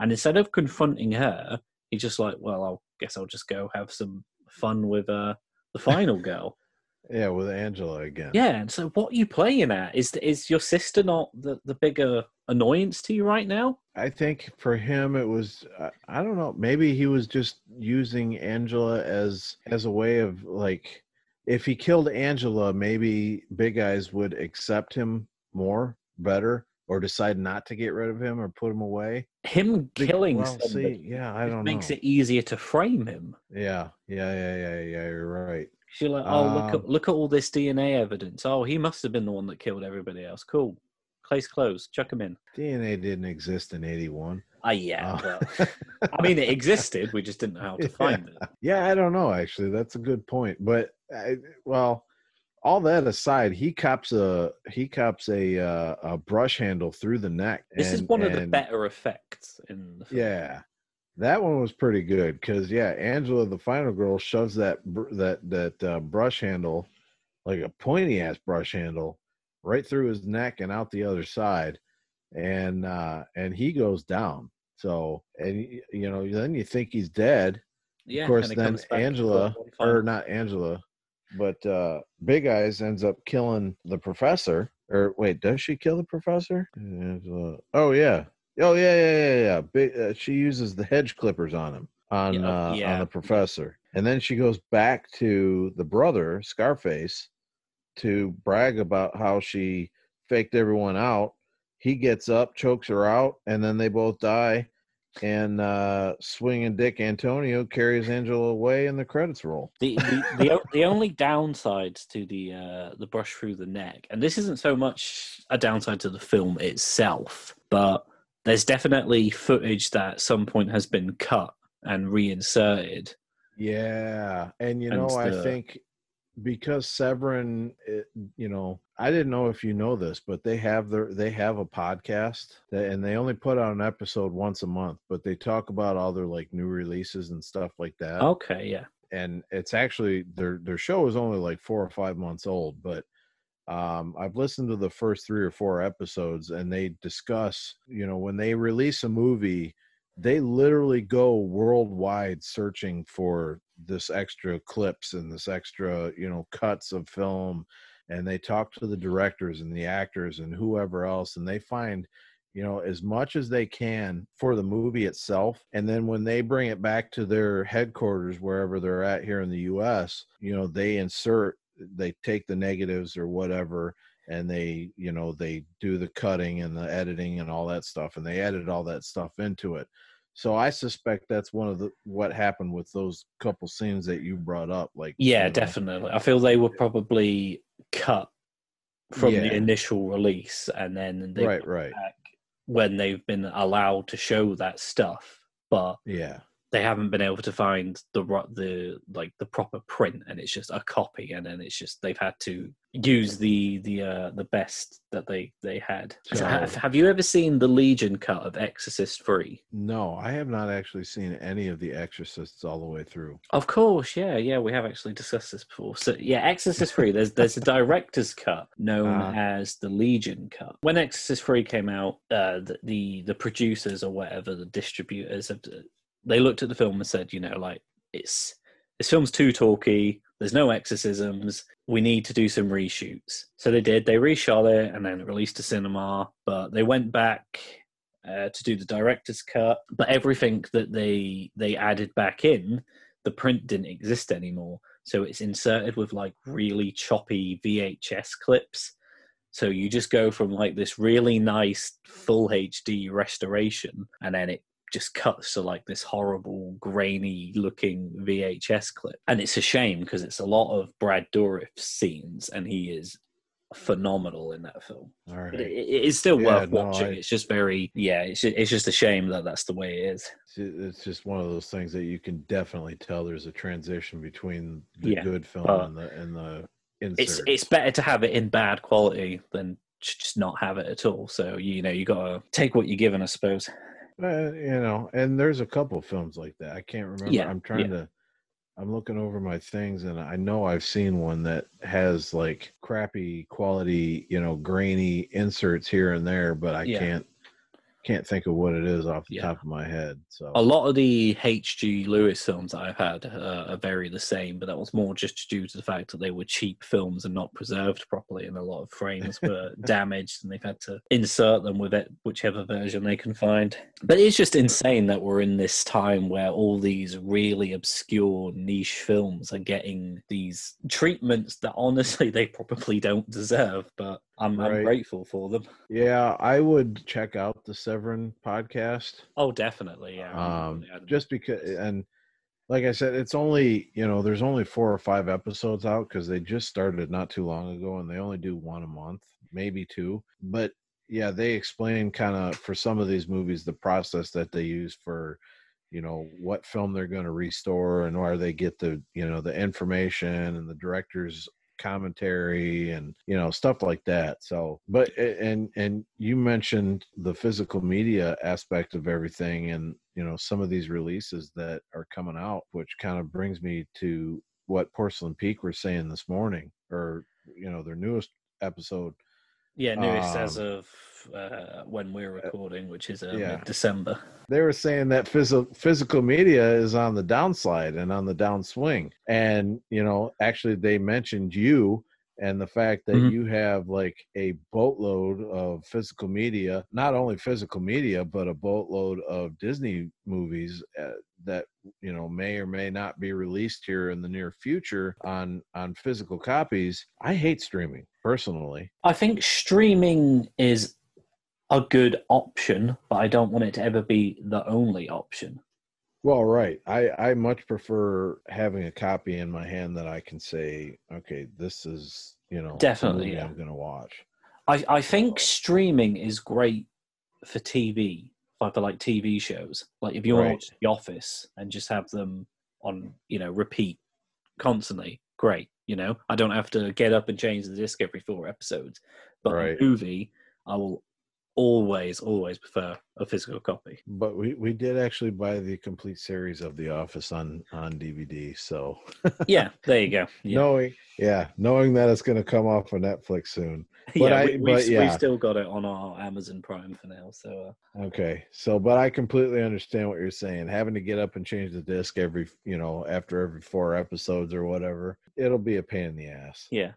S1: And instead of confronting her, he's just like, well, I guess I'll just go have some fun with uh the final girl.
S2: Yeah, with Angela again.
S1: Yeah, and so what are you playing at? Is is your sister not the, the bigger annoyance to you right now?
S2: I think for him it was uh, I don't know maybe he was just using Angela as as a way of like if he killed Angela maybe Big Eyes would accept him more better or decide not to get rid of him or put him away.
S1: Him killing
S2: well,
S1: somebody
S2: see, yeah, I don't
S1: makes
S2: know.
S1: it easier to frame him.
S2: Yeah, yeah, yeah, yeah, yeah. You're right.
S1: You're like, oh, look
S2: Um,
S1: at look at all this DNA evidence. Oh, he must have been the one that killed everybody else. Cool. Case closed. Chuck him in.
S2: DNA didn't exist in '81.
S1: Ah, yeah.
S2: Uh,
S1: but, I mean, it existed. We just didn't know how to find it.
S2: Yeah, I don't know. Actually, that's a good point. But I, well, all that aside, he cops a he cops a uh, a brush handle through the neck.
S1: This is
S2: and-
S1: one of the better effects in the film.
S2: Yeah, that one was pretty good because yeah, Angela, the final girl, shoves that br- that that uh, brush handle, like a pointy ass brush handle, right through his neck and out the other side, and uh and he goes down. So and you know then you think he's dead.
S1: Yeah,
S2: of course, then
S1: comes back to
S2: Angela or not Angela, but uh Big Eyes ends up killing the professor. Or wait, does she kill the professor? Angela. Oh yeah. Oh yeah, yeah, yeah, yeah. Big, uh, she uses the hedge clippers on him on uh,
S1: yeah.
S2: on the professor, and then she goes back to the brother Scarface to brag about how she faked everyone out. He gets up, chokes her out, and then they both die. And uh, swinging Dick Antonio carries Angela away, and the credits roll.
S1: The the, the, the only downsides to the uh, the brush through the neck, and this isn't so much a downside to the film itself, but there's definitely footage that at some point has been cut and reinserted.
S2: Yeah, and you
S1: And
S2: know, I think because Severin, it, you know, I didn't know if you know this, but they have their they have a podcast that, and they only put out an episode once a month, but they talk about all their like new releases and stuff like that.
S1: Okay, yeah,
S2: And it's actually their their show is only like four or five months old, but um, I've listened to the first three or four episodes, and they discuss, you know, when they release a movie, they literally go worldwide searching for this extra clips and this extra, you know, cuts of film, and they talk to the directors and the actors and whoever else, and they find you know as much as they can for the movie itself and then when they bring it back to their headquarters wherever they're at here in the US you know they insert they take the negatives or whatever and they you know they do the cutting and the editing and all that stuff and they edit all that stuff into it so i suspect that's one of the what happened with those couple scenes that you brought up like
S1: yeah,
S2: you know,
S1: definitely. I feel they were probably cut from
S2: Yeah.
S1: the initial release, and then they
S2: right right
S1: back when they've been allowed to show that stuff, but
S2: yeah
S1: they haven't been able to find the the like the proper print and it's just a copy and then it's just they've had to use the the uh the best that they they had. So have, have you ever seen the legion cut of exorcist 3
S2: no i have not actually seen any of the exorcists all the way through.
S1: Of course yeah yeah we have actually discussed this before. So yeah exorcist 3 there's there's a director's cut known
S2: Ah.
S1: as the legion cut. When exorcist 3 came out uh the, the the producers or whatever the distributors have they looked at the film and said you know like it's this film's too talky there's no exorcisms. We need to do some reshoots. So they did. They reshot it and then released to cinema but they went back uh, to do the director's cut. But everything that they they added back in the print didn't exist anymore. So it's inserted with like really choppy vhs clips. So you just go from like this really nice full hd restoration and then it just cuts to like this horrible grainy looking VHS clip. And it's a shame because it's a lot of Brad Dourif scenes and he is phenomenal in that film.
S2: right
S1: But it, it is still
S2: Yeah,
S1: worth
S2: no,
S1: watching.
S2: I-
S1: It's just very, yeah, it's just, it's just a shame that that's the way it is.
S2: It's- It's just one of those things that you can definitely tell there's a transition between the
S1: Yeah,
S2: good film and the and the
S1: It's
S2: insert.
S1: it's better to have it in bad quality than just not have it at all. So you know you gotta take what you're given, I suppose.
S2: Uh, you know, and there's a couple films like that. I can't remember.
S1: Yeah,
S2: I'm trying to. I'm looking over my things, and I know I've seen one that has like crappy quality, you know, grainy inserts here and there, but I
S1: Yeah.
S2: can't can't think of what it is off the
S1: Yeah.
S2: top of my head. So
S1: A lot of the H.G. Lewis films that I've had uh, are very the same, but that was more just due to the fact that they were cheap films and not preserved properly, and a lot of frames were damaged, and they've had to insert them with it, whichever version they can find. But it's just insane that we're in this time where all these really obscure niche films are getting these treatments that honestly they probably don't deserve. But I'm, I'm grateful for them.
S2: yeah, I would check out the Severin podcast.
S1: Oh, definitely, yeah.
S2: um
S1: Yeah.
S2: just because and like i said it's only you know there's only four or five episodes out because they just started not too long ago and they only do one a month maybe two but yeah they explain kind of for some of these movies the process that they use for you know what film they're going to restore and where they get the you know the information and the director's commentary and you know stuff like that. So but and and you mentioned the physical media aspect of everything and you know some of these releases that are coming out which kind of brings me to what porcelain peak were saying this morning or you know their newest episode.
S1: Yeah, newest as
S2: Um,
S1: of uh, when we're recording, which is uh,
S2: yeah.
S1: December.
S2: they were saying that physical physical media is on the downslide and on the downswing and you know actually they mentioned you and the fact that
S1: Mhm.
S2: you have like a boatload of physical media not only physical media but a boatload of disney movies uh, that you know may or may not be released here in the near future on on physical copies i hate streaming personally
S1: I think streaming is a good option, but I don't want it to ever be the only option.
S2: Well, right. I I much prefer having a copy in my hand that I can say, okay, this is you know
S1: Definitely, yeah.
S2: I'm going to watch.
S1: I, I think streaming is great for TV, like for like TV shows. Like if you want
S2: Right.
S1: watch The Office and just have them on, you know, repeat constantly, great. You know, I don't have to get up and change the disc every four episodes. But
S2: Right.
S1: a movie, I will always, always prefer a physical copy.
S2: But we we did actually buy the complete series of The Office on on DVD. So
S1: Yeah, there you go. Yeah.
S2: knowing, yeah, knowing that it's going to come off of Netflix soon.
S1: yeah,
S2: but I-
S1: we,
S2: but
S1: we've
S2: yeah.
S1: still got it on our Amazon Prime for now. So uh,
S2: Okay, so but I completely understand what you're saying. Having to get up and change the disc every you know after every four episodes or whatever, it'll be a pain in the ass.
S1: yeah,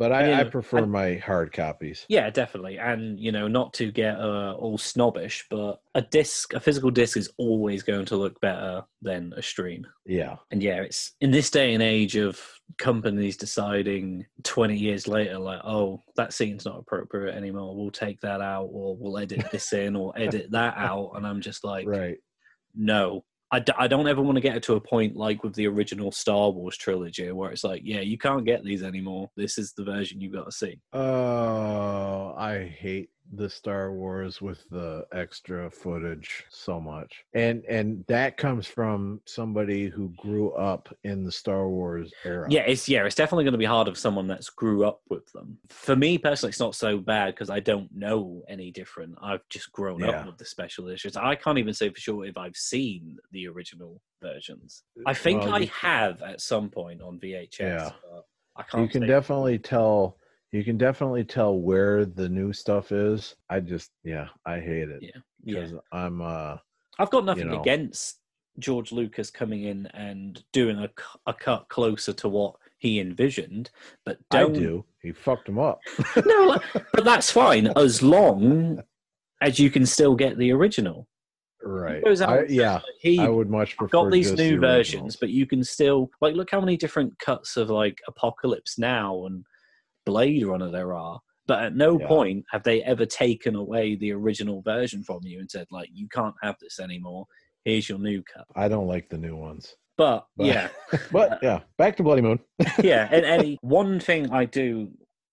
S2: But I, I
S1: uh,
S2: prefer
S1: and-
S2: my hard copies.
S1: Yeah, definitely. And, you know, not to get uh, all snobbish, but a disc, a physical disc is always going to look better than a stream.
S2: Yeah.
S1: And yeah, it's in this day and age of companies deciding 20 years later, like, oh, that scene's not appropriate anymore. We'll take that out, or we'll edit this in, or edit that out. And I'm just like,
S2: Right.
S1: no. I, d- I don't ever want to get to a point like with the original Star Wars trilogy where it's like, yeah, you can't get these anymore. This is the version you've got to see.
S2: Oh, I hate the Star Wars with the extra footage so much. And and that comes from somebody who grew up in the Star Wars era.
S1: Yeah, it's yeah, it's definitely going to be hard of someone that's grew up with them. For me personally, it's not so bad because I don't know any different. I've just grown
S2: Yeah.
S1: up with the special editions. I can't even say for sure if I've seen the original versions. I think
S2: Well,
S1: I have at some point on VHS.
S2: Yeah.
S1: but I can't.
S2: You can definitely tell you can definitely tell where the new stuff is. I just yeah, I hate it.
S1: Yeah. yeah.
S2: I'm uh
S1: I've got nothing
S2: know.
S1: against George Lucas coming in and doing a, a cut closer to what he envisioned, but don't I
S2: do. He fucked him up.
S1: no, but that's fine as long as you can still get the original.
S2: right.
S1: Out
S2: I, yeah.
S1: he
S2: I would much prefer
S1: got these new
S2: the
S1: versions, but you can still like look how many different cuts of like Apocalypse Now and Blade Runner there are. But at no
S2: Yeah.
S1: point have they ever taken away the original version from you and said like you can't have this anymore. Here's your new cut.
S2: I don't like the new ones.
S1: But,
S2: But-
S1: yeah,
S2: But uh, yeah, back to Bloody Moon.
S1: yeah. And any one thing I do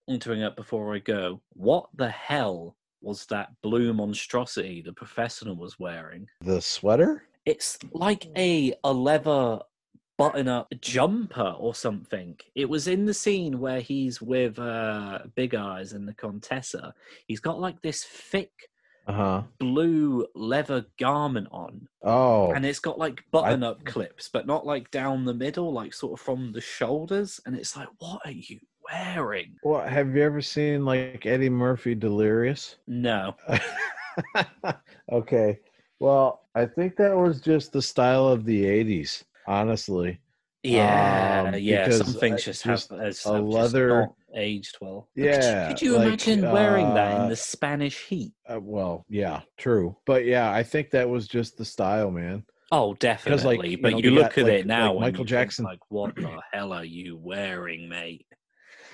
S1: want to bring up before I go: what the hell was that blue monstrosity the professional was wearing?
S2: The sweater?
S1: It's like a a leather button up jumper or something. It was in the scene where he's with uh Big Eyes and the Contessa. He's got like this thick
S2: Uh-huh.
S1: blue leather garment on
S2: Oh.
S1: and it's got like button up clips but not like down the middle like sort of from the shoulders and it's like what are you wearing
S2: Well, have you ever seen like Eddie Murphy Delirious?
S1: no
S2: okay. Well, I think that was just the style of the 80s, honestly.
S1: yeah
S2: Um,
S1: yeah
S2: because,
S1: some things
S2: uh,
S1: just,
S2: just
S1: have, has,
S2: a
S1: have just
S2: leather-
S1: not aged well
S2: Yeah,
S1: could you, could you
S2: like,
S1: imagine wearing that in
S2: uh,
S1: the spanish heat
S2: Uh, well, yeah, true. But yeah, I think that was just the style, man.
S1: oh definitely
S2: you
S1: but
S2: know,
S1: you
S2: you
S1: look
S2: got,
S1: at
S2: like-
S1: it now
S2: like Michael
S1: you think,
S2: Jackson-
S1: like what the hell are you wearing mate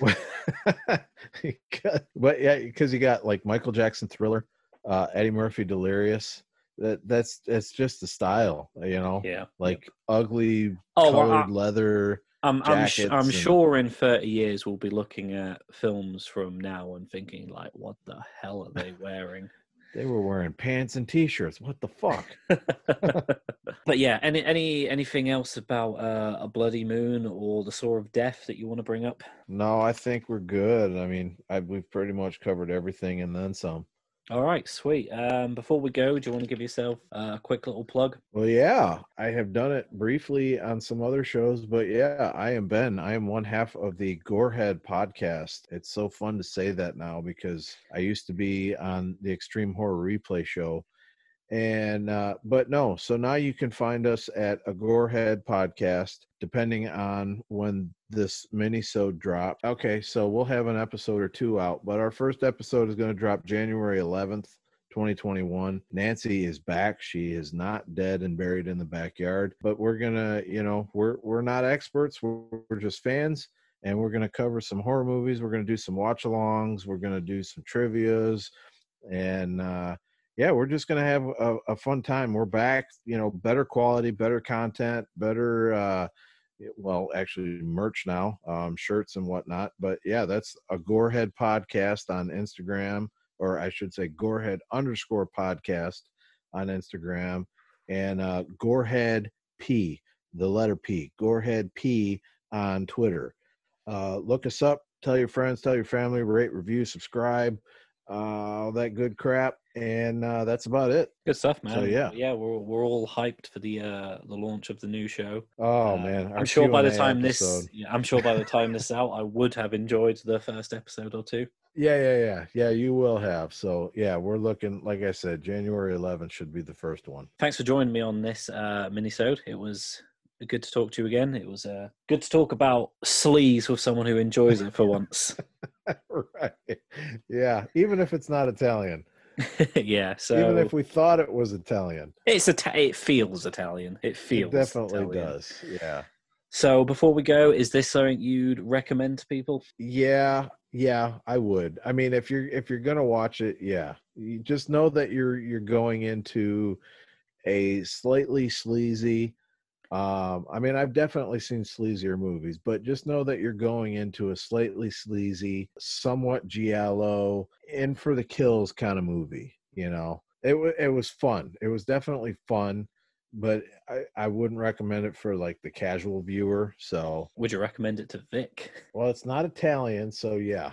S2: but yeah, because you got like Michael Jackson Thriller, uh, Eddie Murphy Delirious. That that's that's just the style, you know.
S1: yeah
S2: Like ugly
S1: oh well,
S2: colored
S1: I-
S2: leather.
S1: I'm I'm, sh- I'm
S2: and-
S1: sure in 30 years we'll be looking at films from now and thinking like, what the hell are they wearing?
S2: They were wearing pants and t-shirts. What the fuck?
S1: but yeah, any any anything else about uh, a bloody moon or the Saw of Death that you want to bring up?
S2: No, I think we're good. I mean, I, we've pretty much covered everything and then some.
S1: All right, sweet. Um, before we go, do you want to give yourself a quick little plug?
S2: Well, yeah, I have done it briefly on some other shows, but yeah, I am Ben. I am one half of the Gorehead podcast. It's so fun to say that now because I used to be on the Extreme Horror Replay show. And, uh, but no, so now you can find us at a Gorehead podcast, depending on when this mini-sode drop. Okay, so we'll have an episode or two out, but our first episode is going to drop January 11th. 2021. Nancy is back. She is not dead and buried in the backyard, but we're to, you know, we're we're not experts. We're, we're just fans and we're to cover some horror movies. We're to do some watch-alongs, we're going to do some trivias and uh yeah, we're just going to have a, a fun time. We're back, you know, better quality, better content, better uh well actually merch now um shirts and whatnot but yeah that's a gorehead podcast on instagram or I should say Gorehead underscore podcast on Instagram and uh, Gorehead P, the letter P, Gorehead P on Twitter. Uh, look us up, tell your friends, tell your family, rate, review, subscribe, uh, all that good crap, and uh, that's about it.
S1: Good stuff, man.
S2: So, yeah.
S1: yeah, we're we're all hyped for the uh the launch of the new show.
S2: Oh
S1: Uh,
S2: man, our
S1: I'm sure by the
S2: Q&A
S1: time this, yeah, I'm sure by the time this out, I would have enjoyed the first episode or two.
S2: Yeah, yeah, yeah, yeah. You will have. So yeah, we're looking. Like I said, January 11th should be the first one.
S1: Thanks for joining me on this uh minisode. It was good to talk to you again. It was uh, good to talk about sleaze with someone who enjoys it for once.
S2: right. Yeah, even if it's not Italian,
S1: yeah, so
S2: even if we thought it was Italian,
S1: it's Ita- it feels Italian. It feels
S2: it definitely
S1: Italian.
S2: does. Yeah.
S1: So before we go, is this something you'd recommend to people?
S2: Yeah, yeah, I would. I mean, if you're if you're gonna watch it, yeah, you just know that you're you're going into a slightly sleazy. Um, I mean, I've definitely seen sleazier movies, but just know that you're going into a slightly sleazy, somewhat giallo, in for the kills kind of movie. You know, it wa it was fun. It was definitely fun, but I I wouldn't recommend it for like the casual viewer. So,
S1: Would you recommend it to Vic?
S2: well, it's not Italian, so yeah.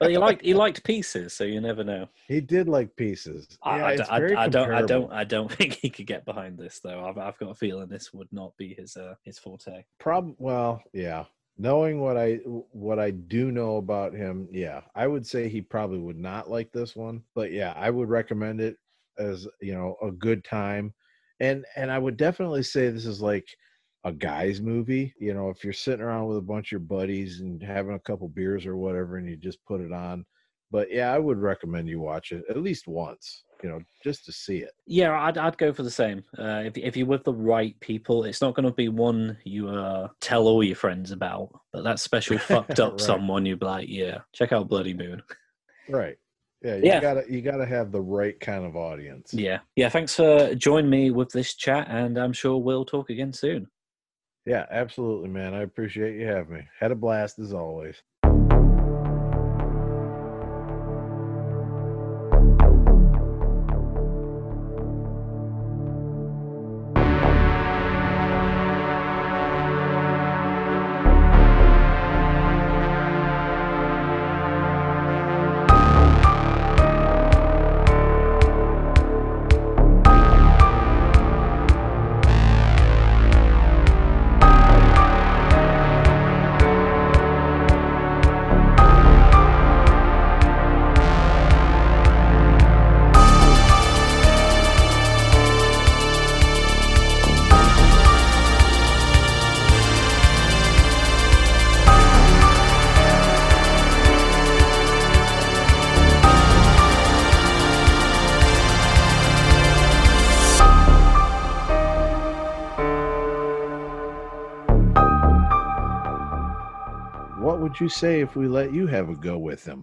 S1: Well, he liked he liked pieces, so you never know.
S2: He did like pieces.
S1: I,
S2: Yeah,
S1: I,
S2: it's
S1: I-
S2: very
S1: I don't I don't I don't think he could get behind this though. I've I've got a feeling this would not be his uh his forte.
S2: Prob well, yeah. Knowing what I what I do know about him, yeah, I would say he probably would not like this one. But yeah, I would recommend it as you know a good time, and and I would definitely say this is like a guy's movie. You know, if you're sitting around with a bunch of your buddies and having a couple beers or whatever, and you just put it on. But yeah, I would recommend you watch it at least once. You know, just to see it.
S1: Yeah, I'd I'd go for the same. Uh, if if you're with the right people, it's not going to be one you uh tell all your friends about. But that special fucked up
S2: Right.
S1: someone, you'd be like, yeah, check out Bloody Moon.
S2: Right. Yeah, you
S1: Yeah.
S2: gotta you gotta have the right kind of audience.
S1: Yeah, yeah. Thanks for joining me with this chat, and I'm sure we'll talk again soon.
S2: Yeah, absolutely, man. I appreciate you having me. Had a blast as always. Would you say if we let you have a go with him?